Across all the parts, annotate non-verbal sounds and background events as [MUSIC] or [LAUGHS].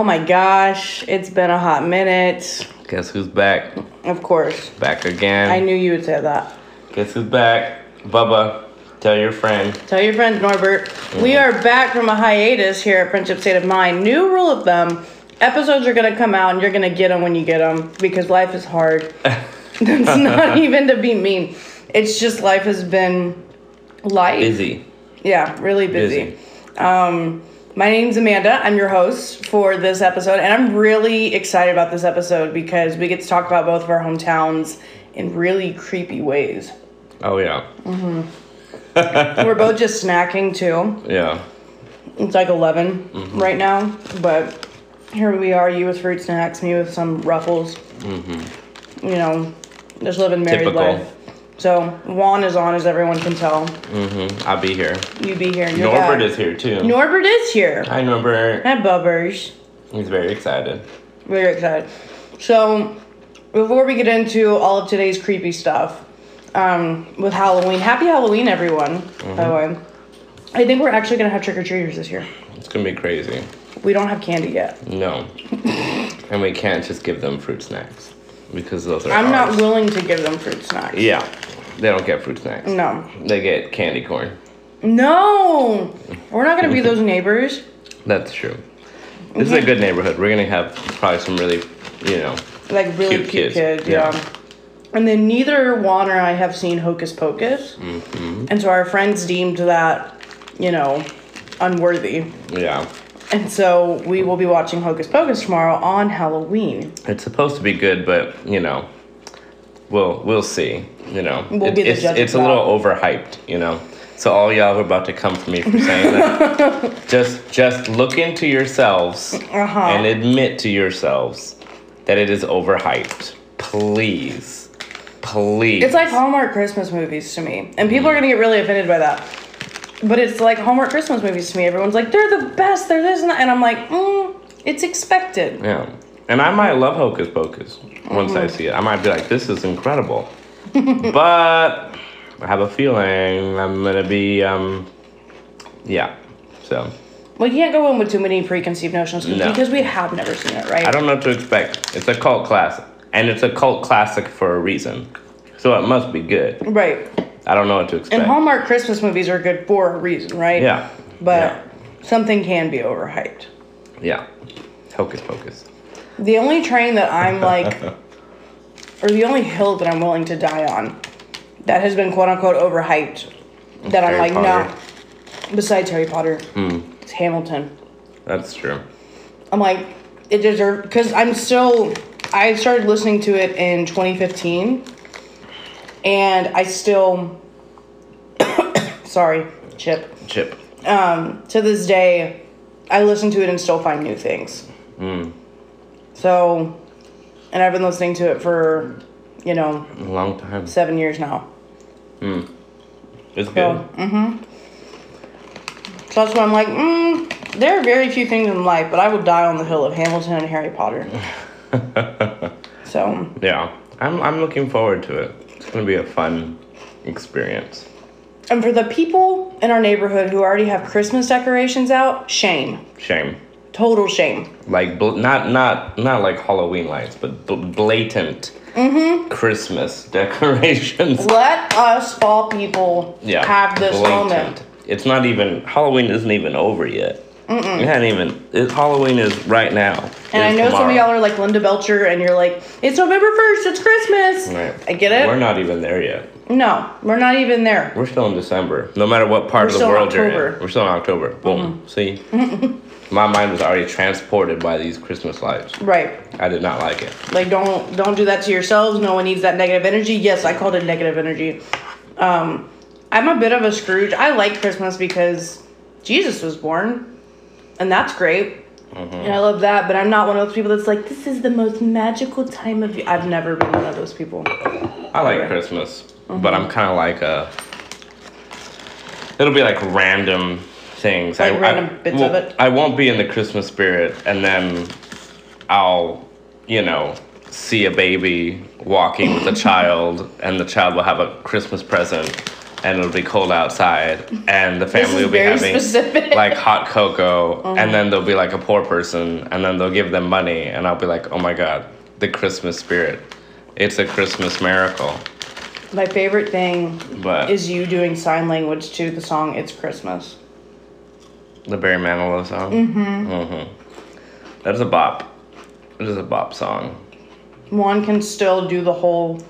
Oh my gosh, it's been a hot minute. Guess who's back? Of course. Back again. I knew you would say that. Guess who's back? Bubba, tell your friend. Tell your friend, Norbert. We are back from a hiatus here at Friendship State of Mind. New rule of thumb episodes are going to come out and you're going to get them when you get them because life is hard. [LAUGHS] That's not [LAUGHS] even to be mean. It's just life has been life. Busy. Yeah, really busy. Busy. Um, my name's Amanda. I'm your host for this episode, and I'm really excited about this episode because we get to talk about both of our hometowns in really creepy ways. Oh yeah. Mm-hmm. We're both just snacking too. [LAUGHS] Yeah. It's like 11 right now, but here we are, you with fruit snacks, me with some ruffles. Mm-hmm. You know, just living married Typical. life. So Juan is on, as everyone can tell. Mm-hmm. I'll be here. You be here. Norbert is here too. Norbert is here. Hi Norbert. Hi, Bubbers. He's very excited. Very excited. So, before we get into all of today's creepy stuff um, with Halloween, happy Halloween, everyone, by the way. I think we're actually going to have trick or treaters this year. It's gonna be crazy. We don't have candy yet. No. [LAUGHS] and we can't just give them fruit snacks because those are. I'm not ours. willing to give them fruit snacks. Yeah. They don't get fruit snacks. No. They get candy corn. No! We're not to be those neighbors. That's true. This is a good neighborhood. We're gonna have probably some really, you know, Like, really Cute cute, kids, kids. yeah. yeah. And then neither Juan or I have seen Hocus Pocus. Mm-hmm. And so our friends deemed that, you know, unworthy. yeah. And so we will be watching Hocus Pocus tomorrow on Halloween. It's supposed to be good, but you know, we'll we'll see. You know, We'll It- be the it's it's a little overhyped. You know, so all y'all are about to come for me for saying that. [LAUGHS] just just look into yourselves Uh-huh. and admit to yourselves that it is overhyped. Please, please. It's like Hallmark Christmas movies to me. And people are going to get really offended by that. But it's like Hallmark Christmas movies to me. Everyone's like, they're the best, they're this and that. And I'm like, mm, it's expected. yeah. And I might love Hocus Pocus once Mm-hmm. I see it. I might be like, this is incredible. [LAUGHS] but I have a feeling I'm gonna be um yeah. So Well, you can't go in with too many preconceived notions No. because we have never seen it, right? I don't know what to expect. It's a cult classic. And it's a cult classic for a reason. So it must be good. Right. I don't know what to expect. And Hallmark Christmas movies are good for a reason, right? yeah. But something can be overhyped. Yeah. Hocus pocus. The only train that I'm like, [LAUGHS] or the only hill that I'm willing to die on that has been quote unquote overhyped, that I'm like, no. Besides Harry Potter, Hmm. it's Hamilton. That's true. I'm like, it deserves, because I'm still, I started listening to it in 2015, and I still, [COUGHS] sorry, Chip. Chip. um, to this day, I listen to it and still find new things. Mm. So, and I've been listening to it for, you know, A long time. seven years now. Mm. It's So, good. mm-hmm. So that's why I'm like, mm, there are very few things in life, but I would die on the hill of Hamilton and Harry Potter. [LAUGHS] so, Yeah. I'm I'm looking forward to it. It's gonna be a fun experience. and for the people in our neighborhood who already have Christmas decorations out, shame. Shame. Total shame. Like bl- not not not like Halloween lights, but bl- blatant Mm-hmm. Christmas [LAUGHS] decorations. Let us all people yeah, have this blatant. moment. It's not even Halloween isn't even over yet. It hasn't even. It, Halloween is right now. And I know some of y'all are like Linda Belcher, and you're like, it's November 1st, it's Christmas. Right. I get it. We're not even there yet. no, we're not even there. We're still in December. No matter what part We're of the world you're Mm-hmm. in, we're still in October. Boom. See, [LAUGHS] my mind was already transported by these Christmas lights. Right. I did not like it. Like, don't don't do that to yourselves. No one needs that negative energy. Yes, I called it negative energy. Um, I'm a bit of a Scrooge. I like Christmas because Jesus was born, and that's great. Mm-hmm. And I love that, but I'm not one of those people that's like, this is the most magical time of year. I've never been one of those people. I like Okay. Christmas, Mm-hmm. but I'm kind of like a. It'll be like random things. Like random bits of it? I won't be in the Christmas spirit, and then I'll, you know, see a baby walking with a [LAUGHS] child, and the child will have a Christmas present, and it'll be cold outside, and the family will be having specific. like hot cocoa, Uh-huh. and then there'll be like a poor person, and then they'll give them money, and I'll be like, oh my god, the Christmas spirit. It's a Christmas miracle. My favorite thing But is you doing sign language to the song "It's Christmas." the Barry Manilow song. Mm-hmm. Mm-hmm. That is a bop. It is a bop song. Juan can still do the whole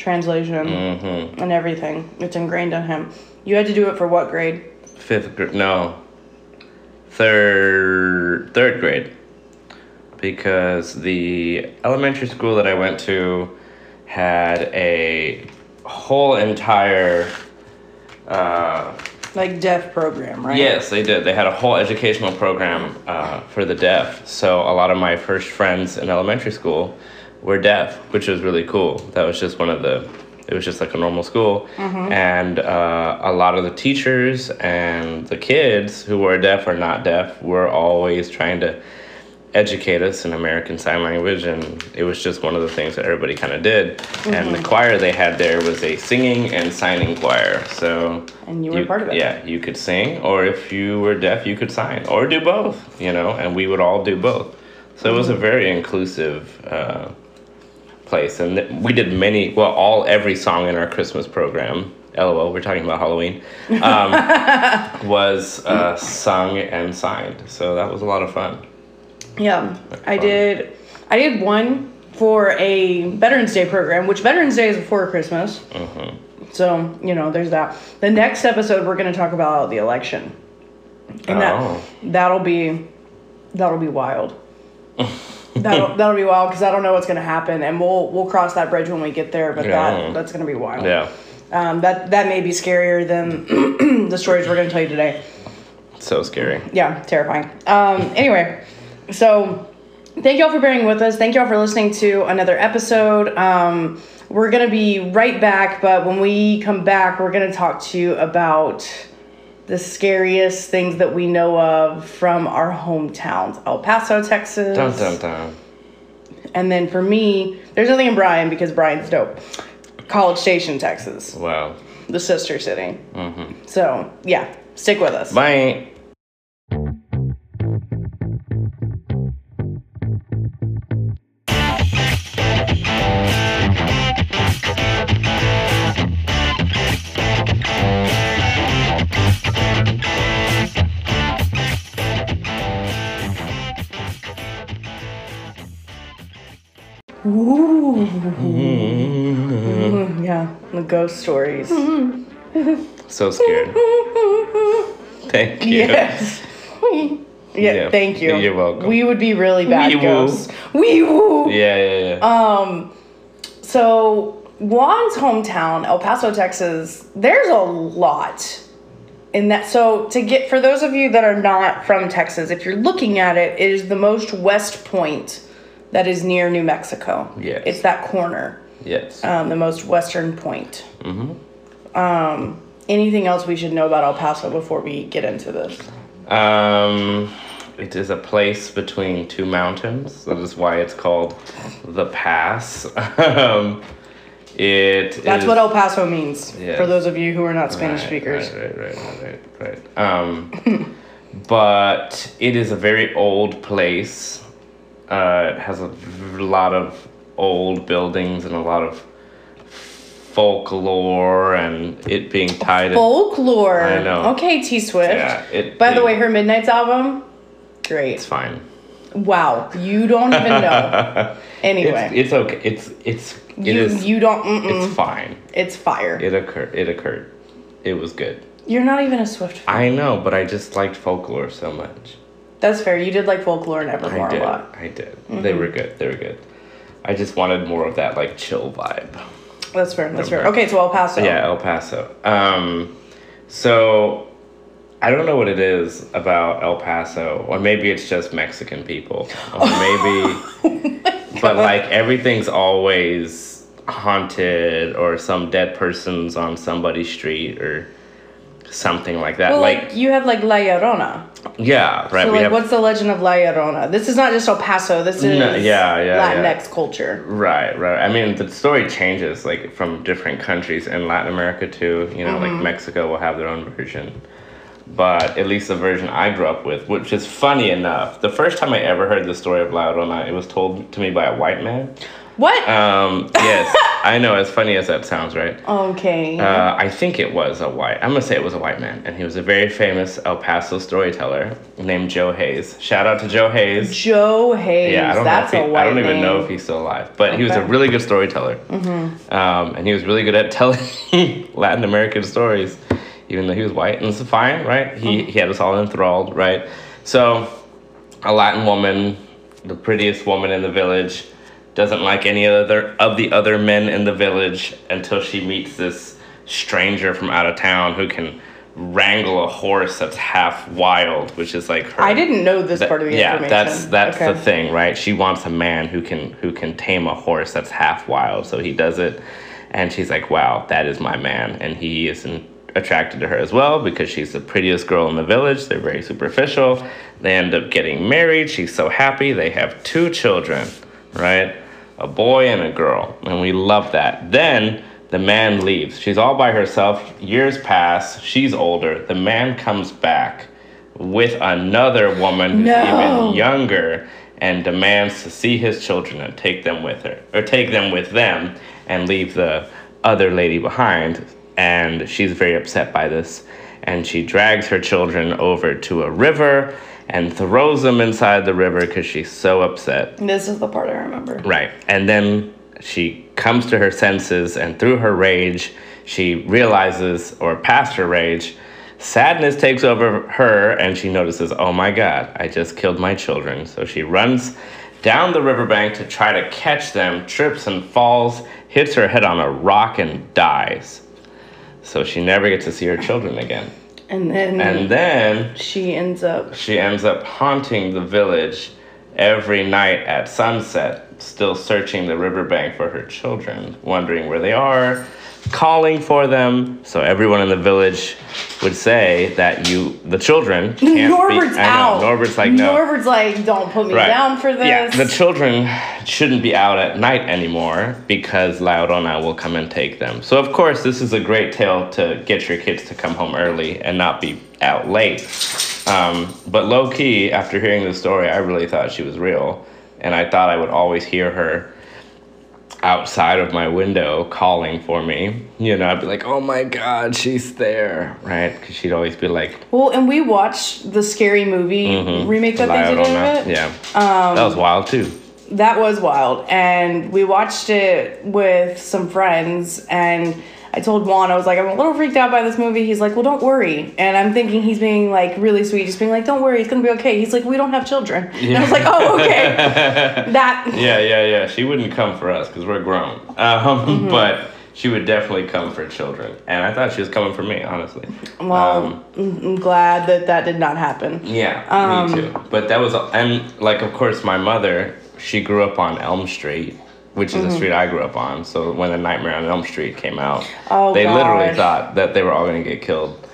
translation Mm-hmm. and everything. It's ingrained in him. You had to do it for what grade? Fifth grade. No. Third. Third grade. Because the elementary school that I went to had a whole entire. Uh, Like deaf program, right? Yes, they did. They had a whole educational program uh, for the deaf. So a lot of my first friends in elementary school were deaf, which was really cool. That was just one of the. It was just like a normal school, and uh, a lot of the teachers and the kids who were deaf or not deaf were always trying to educate us in American Sign Language, and it was just one of the things that everybody kind of did. And the choir they had there was a singing and signing choir. So And you were part of it. Yeah, you could sing, or if you were deaf, you could sign, or do both. You know, and we would all do both. So it was a Mm-hmm. very inclusive uh, place, and we did many. Well, all every song in our Christmas program. LOL, we're talking about Halloween. Um, [LAUGHS] was uh, sung and signed, so that was a lot of fun. Yeah, I did. I did one for a Veterans Day program, which Veterans Day is before Christmas. Mm-hmm. So you know, there's that. The next episode, we're going to talk about the election, and Oh. that that'll be that'll be wild. [LAUGHS] that'll that'll be wild because I don't know what's going to happen, and we'll we'll cross that bridge when we get there. But Yeah. that that's going to be wild. Yeah, Um, that that may be scarier than [CLEARS THROAT] the stories we're going to tell you today. so scary. yeah, terrifying. Um, anyway, so thank y'all for bearing with us. Thank y'all for listening to another episode. Um, we're gonna be right back, but when we come back, we're gonna talk to you about the scariest things that we know of from our hometowns, El Paso, Texas. Dun dun dun. And then for me, there's nothing in Bryan because Bryan's dope. College Station, Texas, Wow. the sister city. Mm-hmm. So yeah, stick with us. Bye. Ooh. Mm, yeah, the ghost stories. So scared. Thank you. Yes. yeah, Yeah, thank you. you're welcome. We would be really bad Wee ghosts. Wee woo. Yeah, yeah, yeah. Um, so Juan's hometown, El Paso, Texas. There's a lot in that. So to get for those of you that are not from Texas, if you're looking at it, it is the most west point that is near New Mexico. Yes. it's that corner, yes. um, the most western point. mm-hmm. Um, anything else we should know about El Paso before we get into this? Um, it is a place between two mountains. That is why it's called the Pass. [LAUGHS] um, it That's is- what El Paso means Yes. for those of you who are not Spanish Right, speakers. Right, right, right, right, right. Um, [LAUGHS] but it is a very old place. Uh, it has a lot of old buildings and a lot of folklore and it being tied. in- Folklore. I know. Okay, T Swift. Yeah, it- By the way, her Midnights album, great. it's fine. Wow, you don't even know. [LAUGHS] Anyway, It's, it's okay. It's it's it you is- you don't. Mm-mm. It's fine. It's fire. It occurred. It occurred. It was good. You're not even a Swift fan. I know, but I just liked folklore so much. That's fair. You did like folklore and Evermore I did. a lot. I did. Mm-hmm. They were good. They were good. I just wanted more of that like chill vibe. That's fair. That's fair. Okay. So El Paso. Yeah, El Paso. Um, so I don't know what it is about El Paso, or maybe it's just Mexican people, or [LAUGHS] maybe, but like everything's always haunted, or some dead person's on somebody's street, or something like that. Well, like, like, you have like La Llorona. yeah, right. So like, have what's the legend of La Llorona? This is not just El Paso. This is No, yeah, yeah, Latinx culture. Right, right. I mean, the story changes like from different countries in Latin America too. You know, Mm-hmm. like Mexico will have their own version. But at least the version I grew up with, which is funny enough, the first time I ever heard the story of La Llorona, it was told to me by a white man. What? Um, yes, [LAUGHS] I know, as funny as that sounds, right? okay. Uh, I think it was a white. I'm gonna say it was a white man, and he was a very famous El Paso storyteller named Joe Hayes. Shout out to Joe Hayes. Joe Hayes. Yeah, I don't That's know. If a he, white I don't even name. know if he's still alive, but he was a Mm-hmm. really good storyteller, um, and he was really good at telling [LAUGHS] Latin American stories, even though he was white, and it's fine, right? He Mm-hmm. he had us all enthralled, right? So, a Latin woman, the prettiest woman in the village, doesn't like any other of the other men in the village until she meets this stranger from out of town who can wrangle a horse that's half wild, which is like her I didn't know this that- part of the yeah, information. that's that's Okay. the thing, right? She wants a man who can who can tame a horse that's half wild. So he does it, and she's like, "Wow, that is my man." And he isn't attracted to her as well because she's the prettiest girl in the village. They're very superficial. They end up getting married. She's so happy. They have two children, right? A boy and a girl, and we love that. Then the man leaves. She's all by herself. Years pass. She's older. The man comes back with another woman who's No. even younger and demands to see his children and take them with her or take them with them and leave the other lady behind and she's very upset by this and she drags her children over to a river and throws them inside the river because she's so upset This is the part I remember. Right. And then she comes to her senses, and through her rage, she realizes, or past her rage, sadness takes over her, and she notices, oh my God, I just killed my children. So she runs down the riverbank to try to catch them, trips and falls, hits her head on a rock, and dies. So she never gets to see her children again. And then And then she ends up. she ends up haunting the village every night at sunset, still searching the riverbank for her children, wondering where they are, calling for them. So everyone in the village would say that you, the children, can't Norbert's be. I know, out. Norbert's like no. Norbert's like, don't put me Right. down for this. Yeah, the children shouldn't be out at night anymore because La Llorona will come and take them. So of course, this is a great tale to get your kids to come home early and not be out late. Um, but low key, after hearing the story, I really thought she was real, and I thought I would always hear her outside of my window calling for me. You know, I'd be like, "Oh my God, she's there!" Right? Because she'd always be like, well, and we watched the scary movie mm-hmm. remake that they did of it. Yeah, um, that was wild too. That was wild. And we watched it with some friends and I told Juan, I was like, I'm a little freaked out by this movie. He's like, Well, don't worry. And I'm thinking he's being like really sweet, just being like, Don't worry, it's gonna be okay. He's like, We don't have children. And I was like, Oh, okay. [LAUGHS] that Yeah, yeah, yeah. She wouldn't come for us because we're grown. Um, But she would definitely come for children. And I thought she was coming for me, honestly. well, Um, I'm glad that that did not happen. yeah, Um, me too. But that was, and like, of course, my mother, she grew up on Elm Street, which Mm-hmm. is the street I grew up on. So when The Nightmare on Elm Street came out, Oh, they literally thought that they were all going to get killed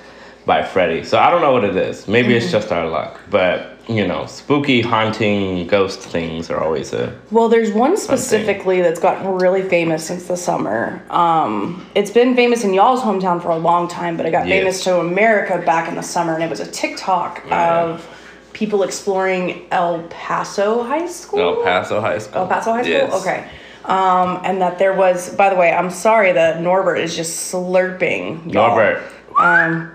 by Freddy. So I don't know what it is. Maybe Mm-hmm. it's just our luck. But, you know, spooky, haunting, ghost things are always a. Well, there's one specifically that's gotten really famous since the summer. Um, it's been famous in y'all's hometown for a long time, but it got Yes. famous to America back in the summer, and it was a TikTok yeah. of people exploring El Paso High School. El Paso High School. El Paso High School. Yes. Okay. Um, and that there was, by the way, I'm sorry that Norbert is just slurping. y'all. Norbert. Um,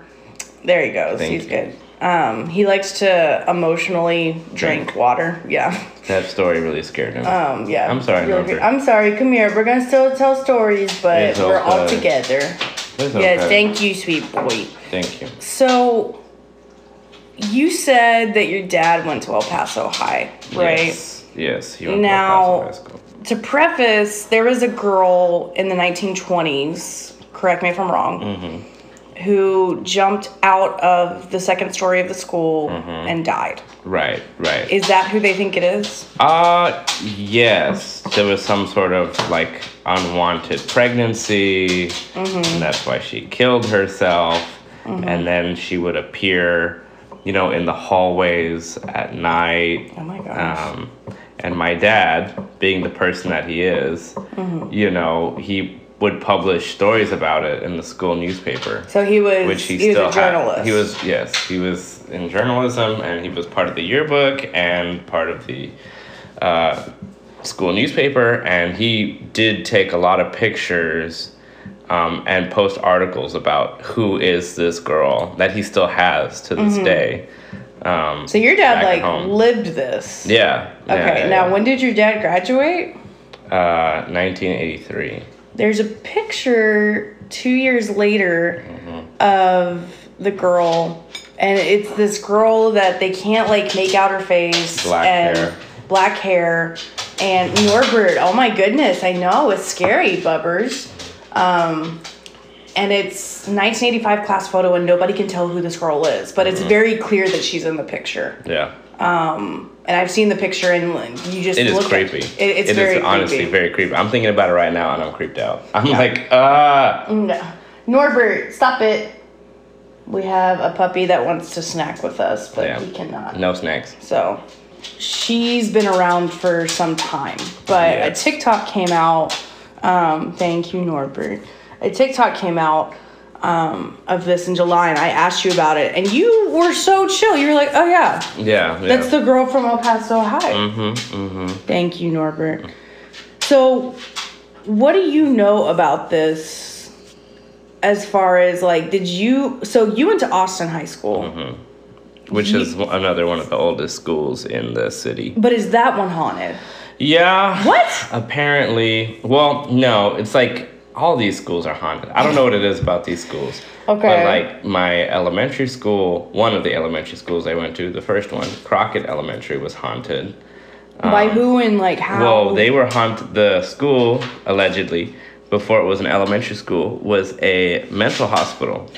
there he goes. Thank He's you. good. Um, he likes to emotionally drink, Drink. water. Yeah. That story really scared him. Um, yeah. I'm sorry, Really Norbert. I'm sorry. Come here. We're gonna still tell stories, but It's we're all together. It's Yes. okay. Thank you, sweet boy. Thank you. So, you said that your dad went to El Paso High, right? Yes. Yes. He went to El Now- Paso High School. To preface, there was a girl in the 1920s. Correct me if I'm wrong. Mm-hmm. Who jumped out of the second story of the school Mm-hmm. and died? Right. Right. Is that who they think it is? Uh, yes. There was some sort of like unwanted pregnancy, Mm-hmm. and that's why she killed herself. and then she would appear, you know, in the hallways at night. Oh my gosh. Um, and my dad, being the person that he is, Mm-hmm. you know, he would publish stories about it in the school newspaper So he was. which he, he was still a journalist. had. He was yes, he was in journalism, and he was part of the yearbook and part of the uh, school newspaper, and he did take a lot of pictures. Um, and post articles about who is this girl that he still has to this Mm-hmm. day. Um, So your dad like lived this. yeah. Okay. yeah, now, yeah. when did your dad graduate? Uh, 1983. There's a picture two years later of the girl, and it's this girl that they can't like make out her face. Black and hair. Black hair. And Norbert, oh my goodness, I know, it's scary, bubbers. Um, and it's 1985 class photo, and nobody can tell who this girl is, but Mm-hmm. it's very clear that she's in the picture. Yeah. And I've seen the picture, and you just It is look at- creepy. It, it's It is very honestly creepy. very creepy. I'm thinking about it right now and I'm creeped out. I'm like, ah. No. Norbert, stop it. We have a puppy that wants to snack with us, but Yeah. he cannot. No snacks. So she's been around for some time, but a TikTok came out. Um, thank you, Norbert. A TikTok came out um, of this in July, and I asked you about it, and you were so chill. You were like, "Oh yeah, Yeah. yeah. that's the girl from El Paso High." Mm-hmm. Mm-hmm. Thank you, Norbert. So, what do you know about this as far as like, did you, so you went to Austin High School, Mm-hmm. Which is another one of the oldest schools in the city. but is that one haunted? Yeah. What? Apparently. Well, no. It's like all these schools are haunted. I don't know what it is about these schools. Okay. But like my elementary school, one of the elementary schools I went to, the first one, Crockett Elementary, was haunted. By who and like how? Um, Well, they were haunted. The school allegedly, before it was an elementary school, was a mental hospital.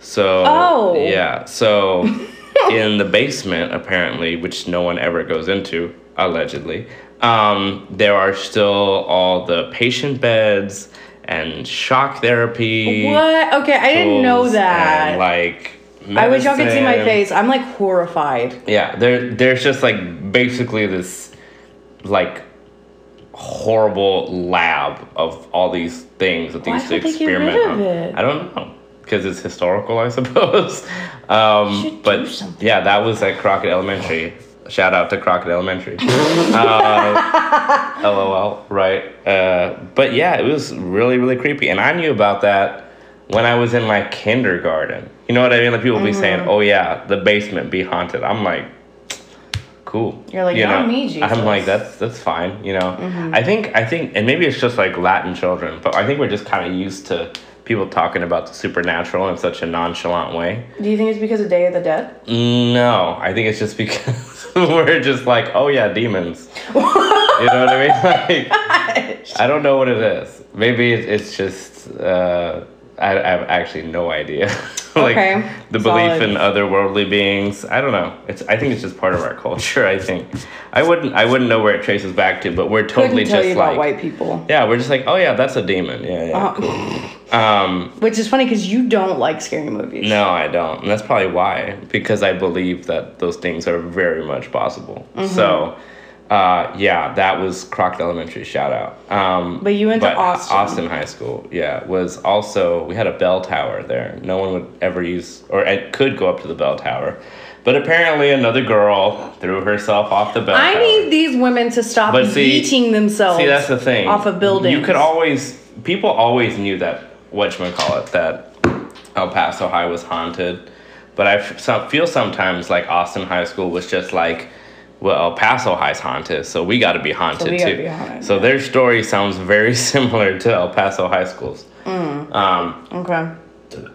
So Oh. yeah, so [LAUGHS] in the basement apparently, which no one ever goes into allegedly, um, there are still all the patient beds and shock therapy. What? Okay, I didn't know that. and, like I wish y'all could see my face. I'm like horrified. Yeah, there there's just like basically this like horrible lab of all these things that they used to they get rid experiment of on. it? I don't know. Because it's historical, I suppose. [LAUGHS] Um, but yeah, that was at Crockett Elementary. Shout out to Crockett Elementary. [LAUGHS] uh, LOL, right? Uh, but yeah, it was really, really creepy. And I knew about that when I was in like kindergarten. You know what I mean? Like people be Mm-hmm. saying, "Oh yeah, the basement be haunted." I'm like, cool. You're like, you "Not know? me, Jesus." Mm-hmm. I'm like, that's that's fine. You know, I think I think, and maybe it's just like Latin children, but I think we're just kind of used to people talking about the supernatural in such a nonchalant way. Do you think it's because of Day of the Dead? No, I think it's just because [LAUGHS] we're just like, oh yeah, demons. you know what I mean? [LAUGHS] Like, [LAUGHS] I don't know what it is. Maybe it's just uh, I, I have actually no idea. [LAUGHS] like Okay, the belief solid. in otherworldly beings. I don't know. It's I think it's just part of our culture. I think I wouldn't I wouldn't know where it traces back to, but we're totally Couldn't tell just you about like white people. yeah, we're just like oh yeah, that's a demon. Yeah, yeah. Uh, [LAUGHS] Um, which is funny because you don't like scary movies. no, I don't. And that's probably why, because I believe that those things are very much possible. Mm-hmm. So, uh, yeah, that was Crockett Elementary shout out. Um, But you went to Austin. Austin High School, yeah, was also, we had a bell tower there. No one would ever use, or it could go up to the bell tower. But apparently, another girl threw herself off the bell I tower. need these women to stop But see- beating themselves. See, that's the thing. Off of buildings. You could always, people always knew that, What you call it? that El Paso High was haunted. But I feel sometimes like Austin High School was just like, well, El Paso High's haunted, so we got to be haunted we too. be haunted, so yeah. their story sounds very [LAUGHS] similar to El Paso High School's. Mm. Um, Okay.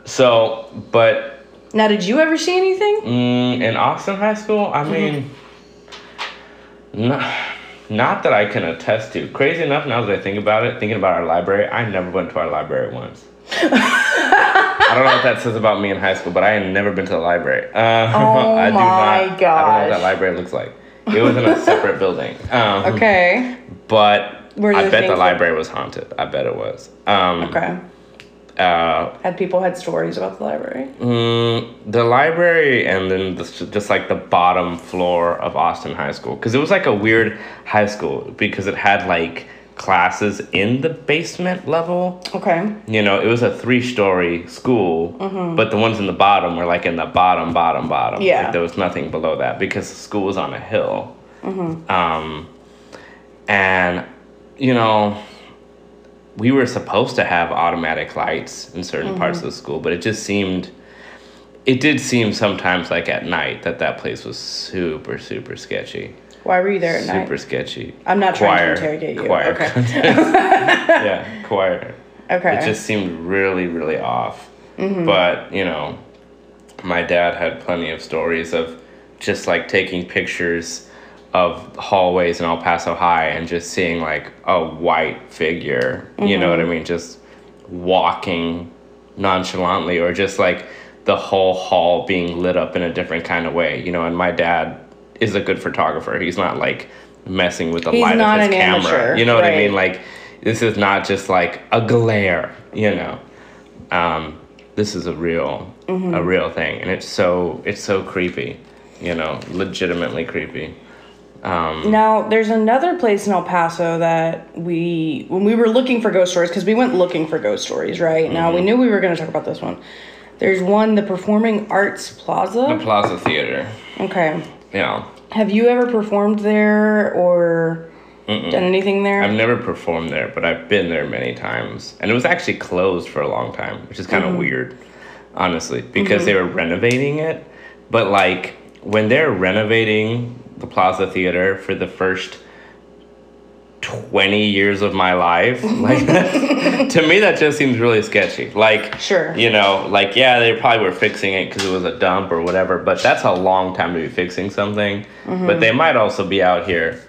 so, but Now, did you ever see anything? Mm, in Austin High School, I mean, not, not that I can attest to. Crazy enough, now that I think about it, thinking about our library, I never went to our library once. [LAUGHS] I don't know what that says about me in high school, but I had never been to the library. Uh, Oh [LAUGHS] I do my not. I don't know what that library looks like. It was in a separate building. Um, Okay. But I bet the library was haunted. I bet it was. Um, Okay. Uh, Had people had stories about the library? mm, the library and then the, just like the bottom floor of Austin High School because it was like a weird high school because it had like classes in the basement level. Okay. You know, it was a three story school, mm-hmm. but the ones in the bottom were like in the bottom, bottom, bottom. Yeah. Like there was nothing below that because the school was on a hill. Mm-hmm. Um, and, you know, we were supposed to have automatic lights in certain mm-hmm. parts of the school, but it just seemed, it did seem sometimes like at night that that place was super, super sketchy. Why were you there at night? Super sketchy. I'm not trying Choir. to interrogate you. Choir. Okay. [LAUGHS] yeah, choir. Okay. It just seemed really, really off. Mm-hmm. But, you know, my dad had plenty of stories of just like taking pictures of hallways in El Paso High and just seeing like a white figure, you know what Mm-hmm. I mean? Just walking nonchalantly or just like the whole hall being lit up in a different kind of way, you know. And my dad is a good photographer. He's not like messing with the He's light of his camera. amateur, You know what I mean? Like this is not just like a glare, you know. Um, this is a real Mm-hmm. a real thing, and it's so it's so creepy, you know, legitimately creepy. Um, Now, there's another place in El Paso that we, when we were looking for ghost stories, because we went looking for ghost stories, right? Now, Mm-hmm. we knew we were going to talk about this one. There's one, the Performing Arts Plaza. the. Plaza Theater, Okay. Yeah. Have you ever performed there or done anything there? I've never performed there, but I've been there many times, and it was actually closed for a long time, which is kind of Mm-hmm. weird, honestly, because they were renovating it. But like when they're renovating the Plaza Theater for the first twenty years of my life, like [LAUGHS] to me that just seems really sketchy. Like Sure. you know, like yeah, they probably were fixing it because it was a dump or whatever, but that's a long time to be fixing something. Mm-hmm. But they might also be out here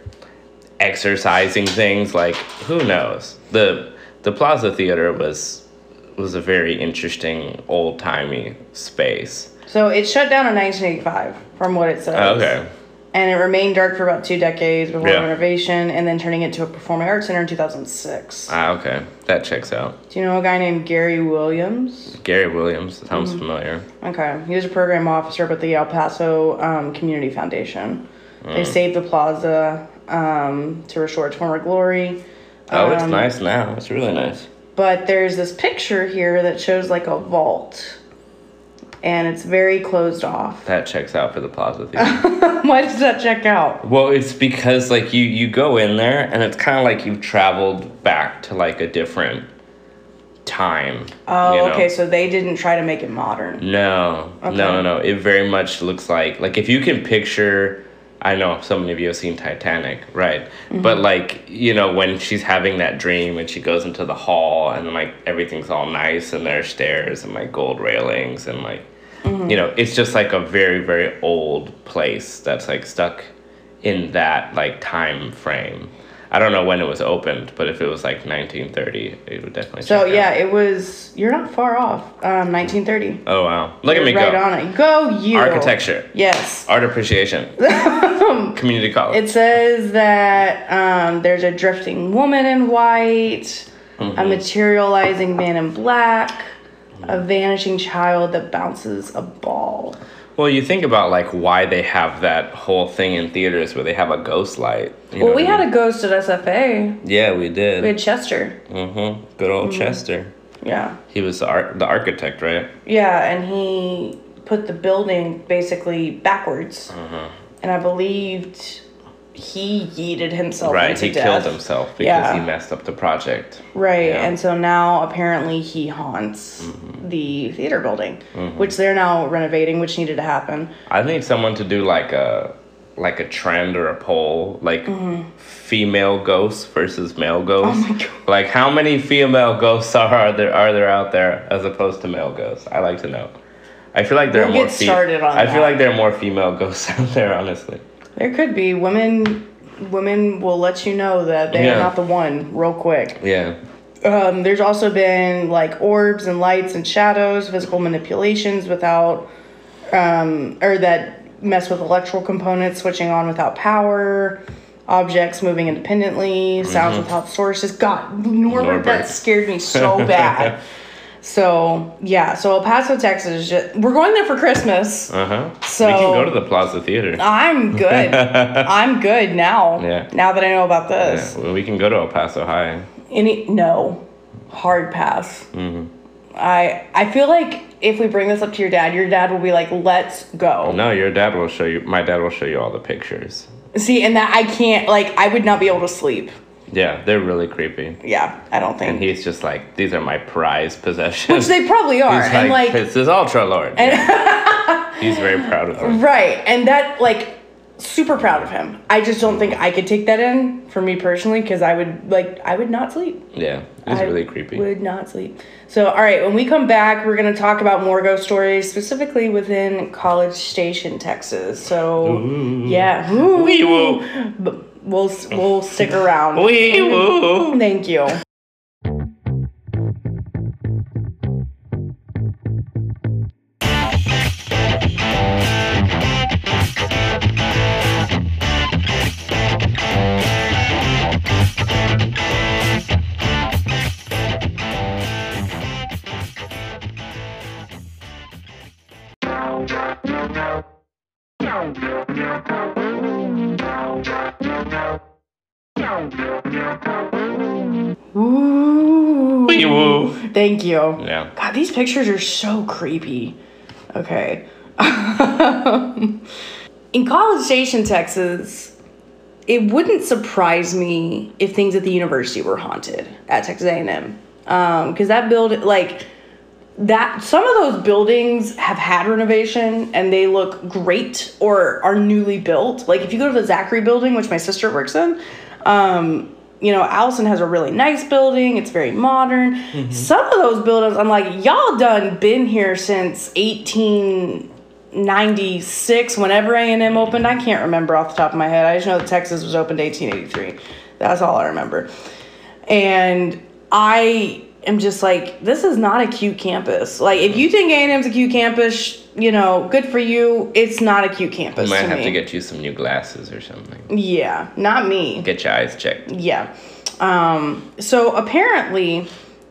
exercising things like who knows the the plaza theater was was a very interesting old timey space so it shut down in 1985, from what it says. okay And it remained dark for about two decades before Yeah. renovation and then turning it to a performing arts center in 2006. ah okay that checks out Do you know a guy named Gary Williams? gary williams sounds Mm-hmm. familiar Okay, he was a program officer with the El Paso um, Community Foundation. Mm. They saved the plaza um, to restore its former glory. oh it's Um, nice now it's really nice But there's this picture here that shows like a vault, and it's very closed off. that checks out for the plaza theater [LAUGHS] Why does that check out? well it's because like you you go in there and it's kind of like you've traveled back to like a different time Oh, you know? okay, so they didn't try to make it modern. No, Okay. no, no, no. It very much looks like like if you can picture. I know so many of you have seen Titanic, right? Mm-hmm. But like you know when she's having that dream and she goes into the hall and like everything's all nice and there's stairs and like gold railings and like Mm-hmm. you know it's just like a very very old place that's like stuck in that like time frame. I don't know when it was opened, but if it was like 1930, it would definitely. So check out. yeah, it was. You're not far off. Um, 1930. Oh wow! Look at me right go. on it. Go you. Architecture. Yes. Art appreciation. [LAUGHS] Community college. It says that um, there's a drifting woman in white, Mm-hmm. a materializing man in black, a vanishing child that bounces a ball. well, you think about like why they have that whole thing in theaters where they have a ghost light. you Well, know we had mean? a ghost at SFA. Yeah, we did. We had Chester. mm-hmm. Good old Chester. Yeah. He was the art, the architect, right? Yeah, and he put the building basically backwards. Mm-hmm. And I believed he yeeted himself right. He death. killed himself because Yeah. he messed up the project. Right, Yeah. and so now apparently he haunts Mm-hmm. the theater building, which they're now renovating, which needed to happen. I need someone to do like a like a trend or a poll, like female ghosts versus male ghosts. Mm-hmm. Oh my God. Like how many female ghosts are there are there out there as opposed to male ghosts? I like to know. I feel like there We'll are more. get started on I that. feel like there are more female [LAUGHS] ghosts out there, honestly. There could be women. Women will let you know that they're not the one real quick. Yeah. Um, there's also been like orbs and lights and shadows, physical manipulations without, um, or that mess with electrical components switching on without power, objects moving independently, sounds without sources. God, Norbert, that Mm-hmm. Scared me so [LAUGHS] bad. So yeah, so El Paso, Texas. is Just, we're going there for Christmas. Uh huh. So- we can go to the Plaza Theater. I'm good. [LAUGHS] I'm good now. Yeah. Now that I know about Yeah, this. well, we can go to El Paso High. Any no, hard pass. Mm-hmm. I I feel like if we bring this up to your dad, your dad will be like, "Let's go." No, your dad will show you. My dad will show you all the pictures. See, and that I can't like I would not be able to sleep. Yeah, they're really creepy. Yeah, I don't think. And he's just like, these are my prized possessions. Which they probably are, He's and like this is Ultra Lord. [LAUGHS] he's very proud of them. right, and that like super proud of him. I just don't think I could take that in for me personally because I would like I would not sleep. Yeah, it's really creepy. Would not sleep. So, all right, when we come back, we're going to talk about more ghost stories, specifically within College Station, Texas. So, yeah, Ooh. Wee woo. But we'll we'll stick around. [LAUGHS] Woo. Thank you. Yeah. God, these pictures are so creepy. Okay. [LAUGHS] In College Station, Texas, it wouldn't surprise me if things at the university were haunted at Texas A&M. Um, cuz that build like that some of those buildings have had renovation and they look great or are newly built. Like if you go to the Zachry building, which my sister works in, um, you know, Allison has a really nice building. It's very modern. Mm-hmm. Some of those buildings, I'm like, y'all done been here since 1896, whenever A&M opened. I can't remember off the top of my head. I just know that Texas was opened 1883. That's all I remember. And I am just like, this is not a cute campus. Like, if you think A&M's a cute campus, you know, good for you. It's not a cute campus You might to have me. to get you some new glasses or something. yeah, not me. Get your eyes checked. Yeah. Um, so apparently,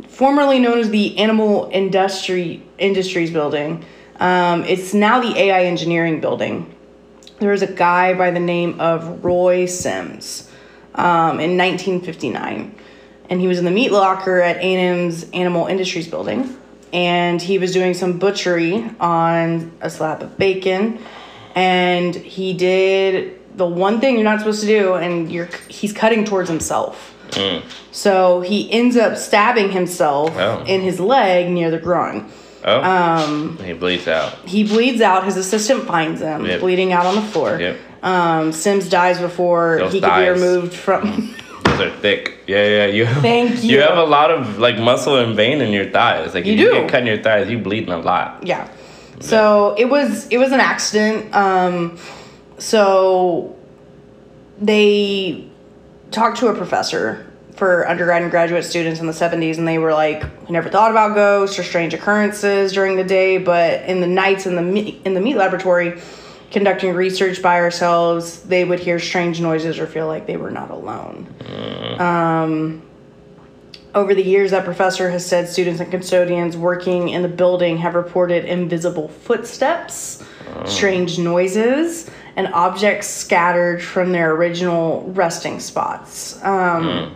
formerly known as the Animal Industry Industries Building, um, it's now the AI Engineering Building. There was a guy by the name of Roy Sims um, in 1959, and he was in the meat locker at A&M's Animal Industries Building, and he was doing some butchery on a slab of bacon, and he did the one thing you're not supposed to do, and you're he's cutting towards himself. So he ends up stabbing himself Oh. in his leg near the groin. Oh. Um. He bleeds out. He bleeds out. His assistant finds him Yep. bleeding out on the floor. Yep. Um, Sims dies before Those he could be removed from. Those are thick. Yeah, yeah. You. Thank [LAUGHS] You you. have a lot of like muscle and vein in your thighs. Like You if you do. get cut in your thighs, you bleeding a lot. yeah. So it was it was an accident. Um, so they talked to a professor for undergrad and graduate students in the 70s and they were like we never thought about ghosts or strange occurrences during the day but in the nights in the in the meat laboratory conducting research by ourselves they would hear strange noises or feel like they were not alone. Um, over the years that professor has said students and custodians working in the building have reported invisible footsteps strange noises and objects scattered from their original resting spots. Um,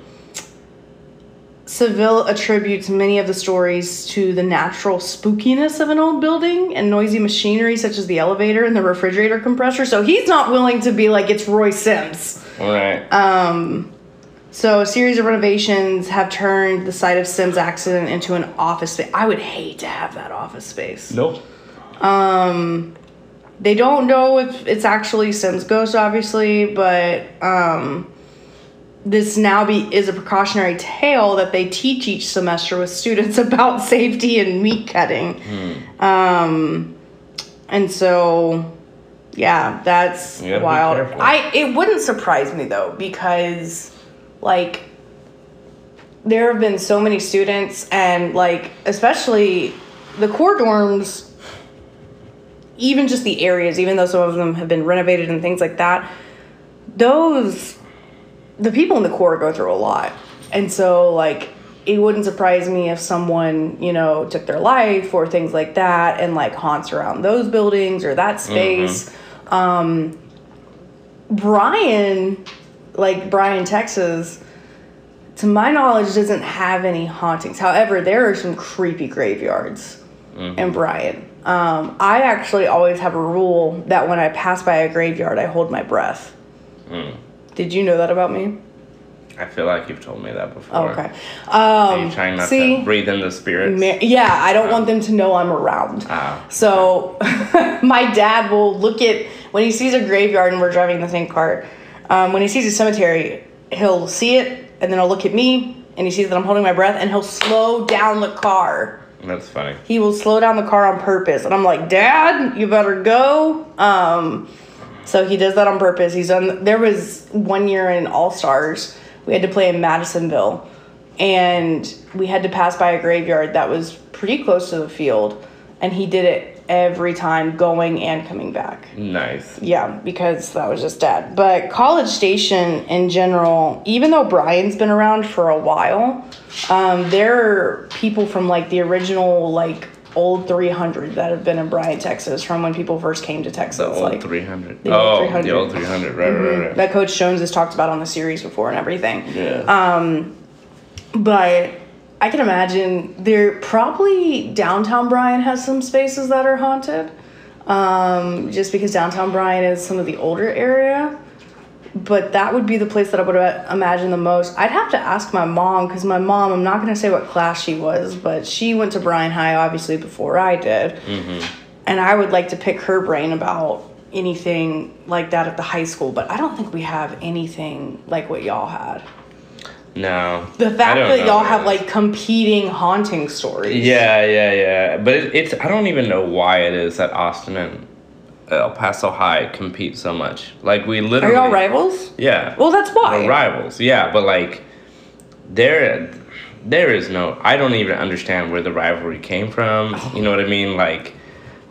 Seville attributes many of the stories to the natural spookiness of an old building and noisy machinery such as the elevator and the refrigerator compressor. So he's not willing to be like it's Roy Sims. All right. Um, so a series of renovations have turned the site of Sims' accident into an office space. I would hate to have that office space. nope. Um, they don't know if it's actually Sims' ghost, obviously, but um, this now be is a precautionary tale that they teach each semester with students [LAUGHS] about safety and meat cutting. Um, and so, yeah, that's You gotta be wild. I it wouldn't surprise me though because, like, there have been so many students and like especially the Corps dorms even just the areas, even though some of them have been renovated and things like that, those the people in the Corps go through a lot. And so like it wouldn't surprise me if someone, you know, took their life or things like that and like haunts around those buildings or that space. Um, Bryan, like Bryan, Texas, to my knowledge, doesn't have any hauntings. However, there are some creepy graveyards in Bryan. Um, I actually always have a rule that when I pass by a graveyard, I hold my breath. Did you know that about me? I feel like you've told me that before. Okay. Are Um, you trying not see, to breathe in the spirits? Ma- yeah, I don't want them to know I'm around. Ah. So [LAUGHS] my dad will look at when he sees a graveyard and we're driving the same car. Um, when he sees a cemetery, he'll see it and then he'll look at me and he sees that I'm holding my breath and he'll slow down the car. That's funny. He will slow down the car on purpose, and I'm like, Dad, you better go. Um, so he does that on purpose. He's on. There was one year in All Stars, we had to play in Madisonville, and we had to pass by a graveyard that was pretty close to the field, and he did it every time, going and coming back. Nice. Yeah, because that was just dad. But College Station in general, even though Bryan's been around for a while, um, there are people from like the original like old 300 that have been in Bryan, Texas, from when people first came to Texas. The old like 300. the old oh, 300. the old 300. Right, right, right. that Coach Jones has talked about on the series before and everything. Yeah. Um, But I can imagine there probably downtown Bryan has some spaces that are haunted. Um, just because downtown Bryan is some of the older area. But that would be the place that I would imagine the most. I'd have to ask my mom because my mom, I'm not going to say what class she was, but she went to Bryan High obviously before I did. Mm-hmm. And I would like to pick her brain about anything like that at the high school, but I don't think we have anything like what y'all had. no. The fact that y'all have like competing haunting stories. Yeah, yeah, yeah. But it, it's I don't even know why it is that Austin and El Paso High compete so much. Like we literally Are y'all rivals? Yeah. Well, that's why. We're rivals. Yeah, but like there, there is no. I don't even understand where the rivalry came from. You know what I mean? Like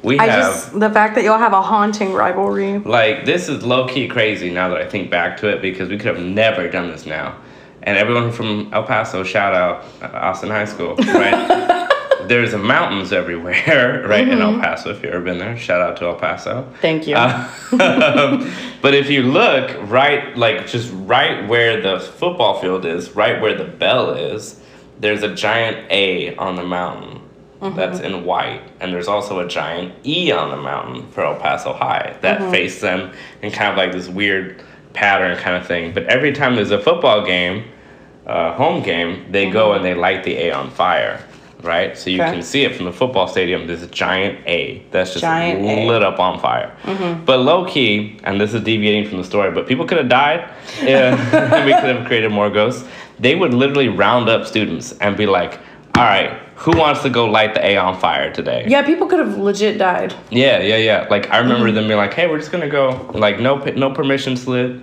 we I have. just the fact that y'all have a haunting rivalry. Like this is low key crazy now that I think back to it because we could have never done this now. And everyone from El Paso, shout out uh, Austin High School, right? [LAUGHS] There's mountains everywhere, [LAUGHS] right? In El Paso, if you've ever been there, shout out to El Paso. Thank you. Uh, [LAUGHS] but if you look right, like just right where the football field is, right where the bell is, there's a giant A on the mountain that's in white, and there's also a giant E on the mountain for El Paso High that face them in kind of like this weird pattern kind of thing. But every time there's a football game, uh, home game, they go and they light the A on fire. Right, so you Okay. can see it from the football stadium. There's a giant A that's just Giant A. lit up on fire. Mm-hmm. But low key, and this is deviating from the story, but people could have died. [LAUGHS] Yeah, [LAUGHS] we could have created more ghosts. They would literally round up students and be like, "All right, who wants to go light the A on fire today?" yeah, people could have legit died. yeah, yeah, yeah. Like I remember mm-hmm. them being like, "Hey, we're just gonna go." Like no, no permission slip,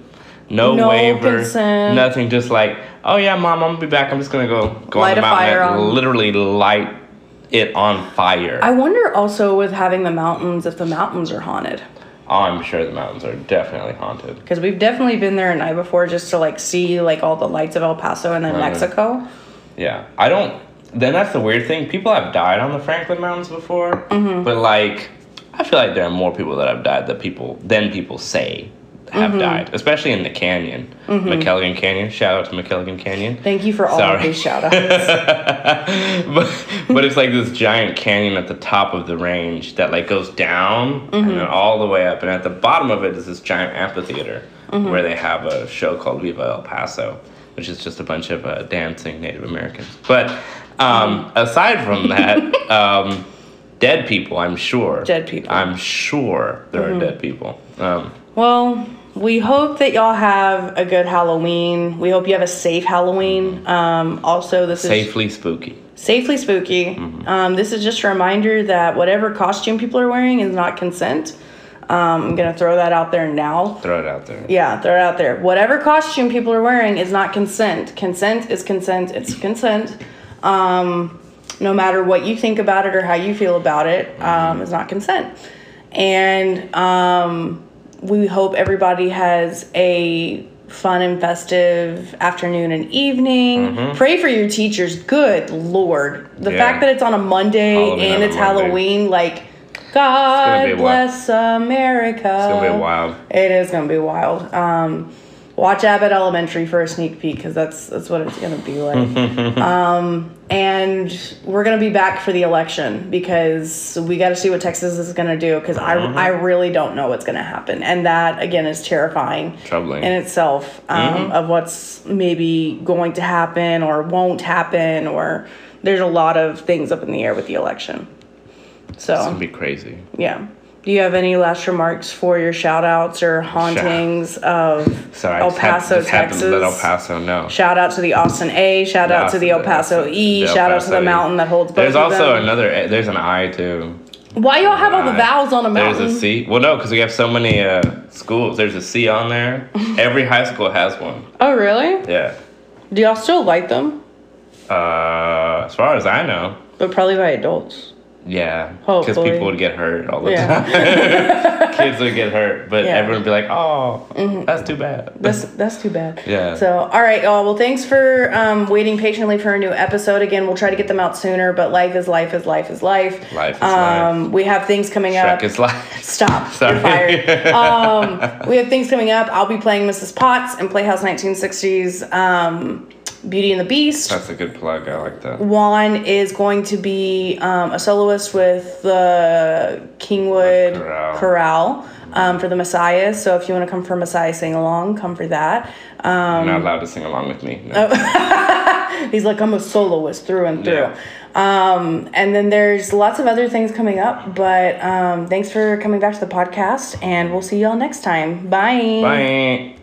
no, No waiver, consent. nothing. Just like, "Oh yeah, mom, I'm gonna be back. I'm just gonna go go Light on the mountain on- literally light it on fire." I wonder also with having the mountains if the mountains are haunted. oh, I'm sure the mountains are definitely haunted. Because we've definitely been there a night before just to like see like all the lights of El Paso and then Right. Mexico. Yeah, I don't. Then that's the weird thing. People have died on the Franklin Mountains before, mm-hmm. but like, I feel like there are more people that have died that people than people say have died, especially in the canyon, McKelligon Canyon. Shout out to McKelligon Canyon. Thank you for all Sorry. of these shout [LAUGHS] outs. but, but it's like this giant canyon at the top of the range that like goes down and then all the way up, and at the bottom of it is this giant amphitheater where they have a show called Viva El Paso, which is just a bunch of uh, dancing Native Americans. But um, aside from that, [LAUGHS] um, dead people, I'm sure. Dead people. I'm sure there are dead people. Um, Well, we hope that y'all have a good Halloween. We hope you have a safe Halloween. Um, also, this is safely spooky. safely spooky. Um, this is just a reminder that whatever costume people are wearing is not consent. Um, I'm gonna throw that out there now. Throw it out there. Yeah, throw it out there. Whatever costume people are wearing is not consent. Consent is consent. It's [LAUGHS] consent. Um, no matter what you think about it or how you feel about it, um, is not consent. And um, we hope everybody has a fun and festive afternoon and evening. Pray for your teachers. Good lord. The Mm-hmm. Yeah. fact that it's on a Monday Halloween and it's Monday. Halloween, like, God be wild. bless America. It's gonna be wild. It is gonna be wild. Um, watch Abbott Elementary for a sneak peek because that's that's what it's gonna be like. [LAUGHS] um, and we're gonna be back for the election because we got to see what Texas is gonna do because I I really don't know what's gonna happen, and that again is terrifying Troubling. in itself um, of what's maybe going to happen or won't happen or there's a lot of things up in the air with the election. So it's gonna be crazy. yeah. Do you have any last remarks for your shout outs or hauntings of Sorry, El I just had- Paso, just happened to let El Paso know. Shout out to the Austin A, shout out to the El Paso E, shout out to the E. mountain that holds both There's also another. There's an I too. Why y'all have all the vowels on a mountain? There's a C. Well, no, because we have so many uh, schools. There's a C on there. [LAUGHS] Every high school has one. Oh, really? Yeah. Do y'all still like them? Uh, as far as I know, But probably by adults. Yeah. Because people would get hurt all the Yeah. time. [LAUGHS] Kids would get hurt, but Yeah. Mm-hmm. everyone would be like, "Oh, that's too bad." That's that's too bad. Yeah. So all right, y'all. Well, thanks for um, waiting patiently for a new episode. Again, we'll try to get them out sooner. But life is life is life is life. Life is um, We have things coming up. Shrek is life. Stop. Sorry. You're fired. [LAUGHS] um, we have things coming up. I'll be playing Mrs. Potts in Playhouse 1960s um, Beauty and the Beast. That's a good plug. I like that. Juan is going to be um, a soloist with the Kingwood Chorale. Chorale um, for the Messiah. So if you want to come for Messiah sing along, come for that. Um, You're not allowed to sing along with me. Oh. [LAUGHS] He's like, I'm a soloist through and through. Yeah. Um, and then there's lots of other things coming up. But um, thanks for coming back to the podcast, and we'll see y'all next time. Bye. Bye.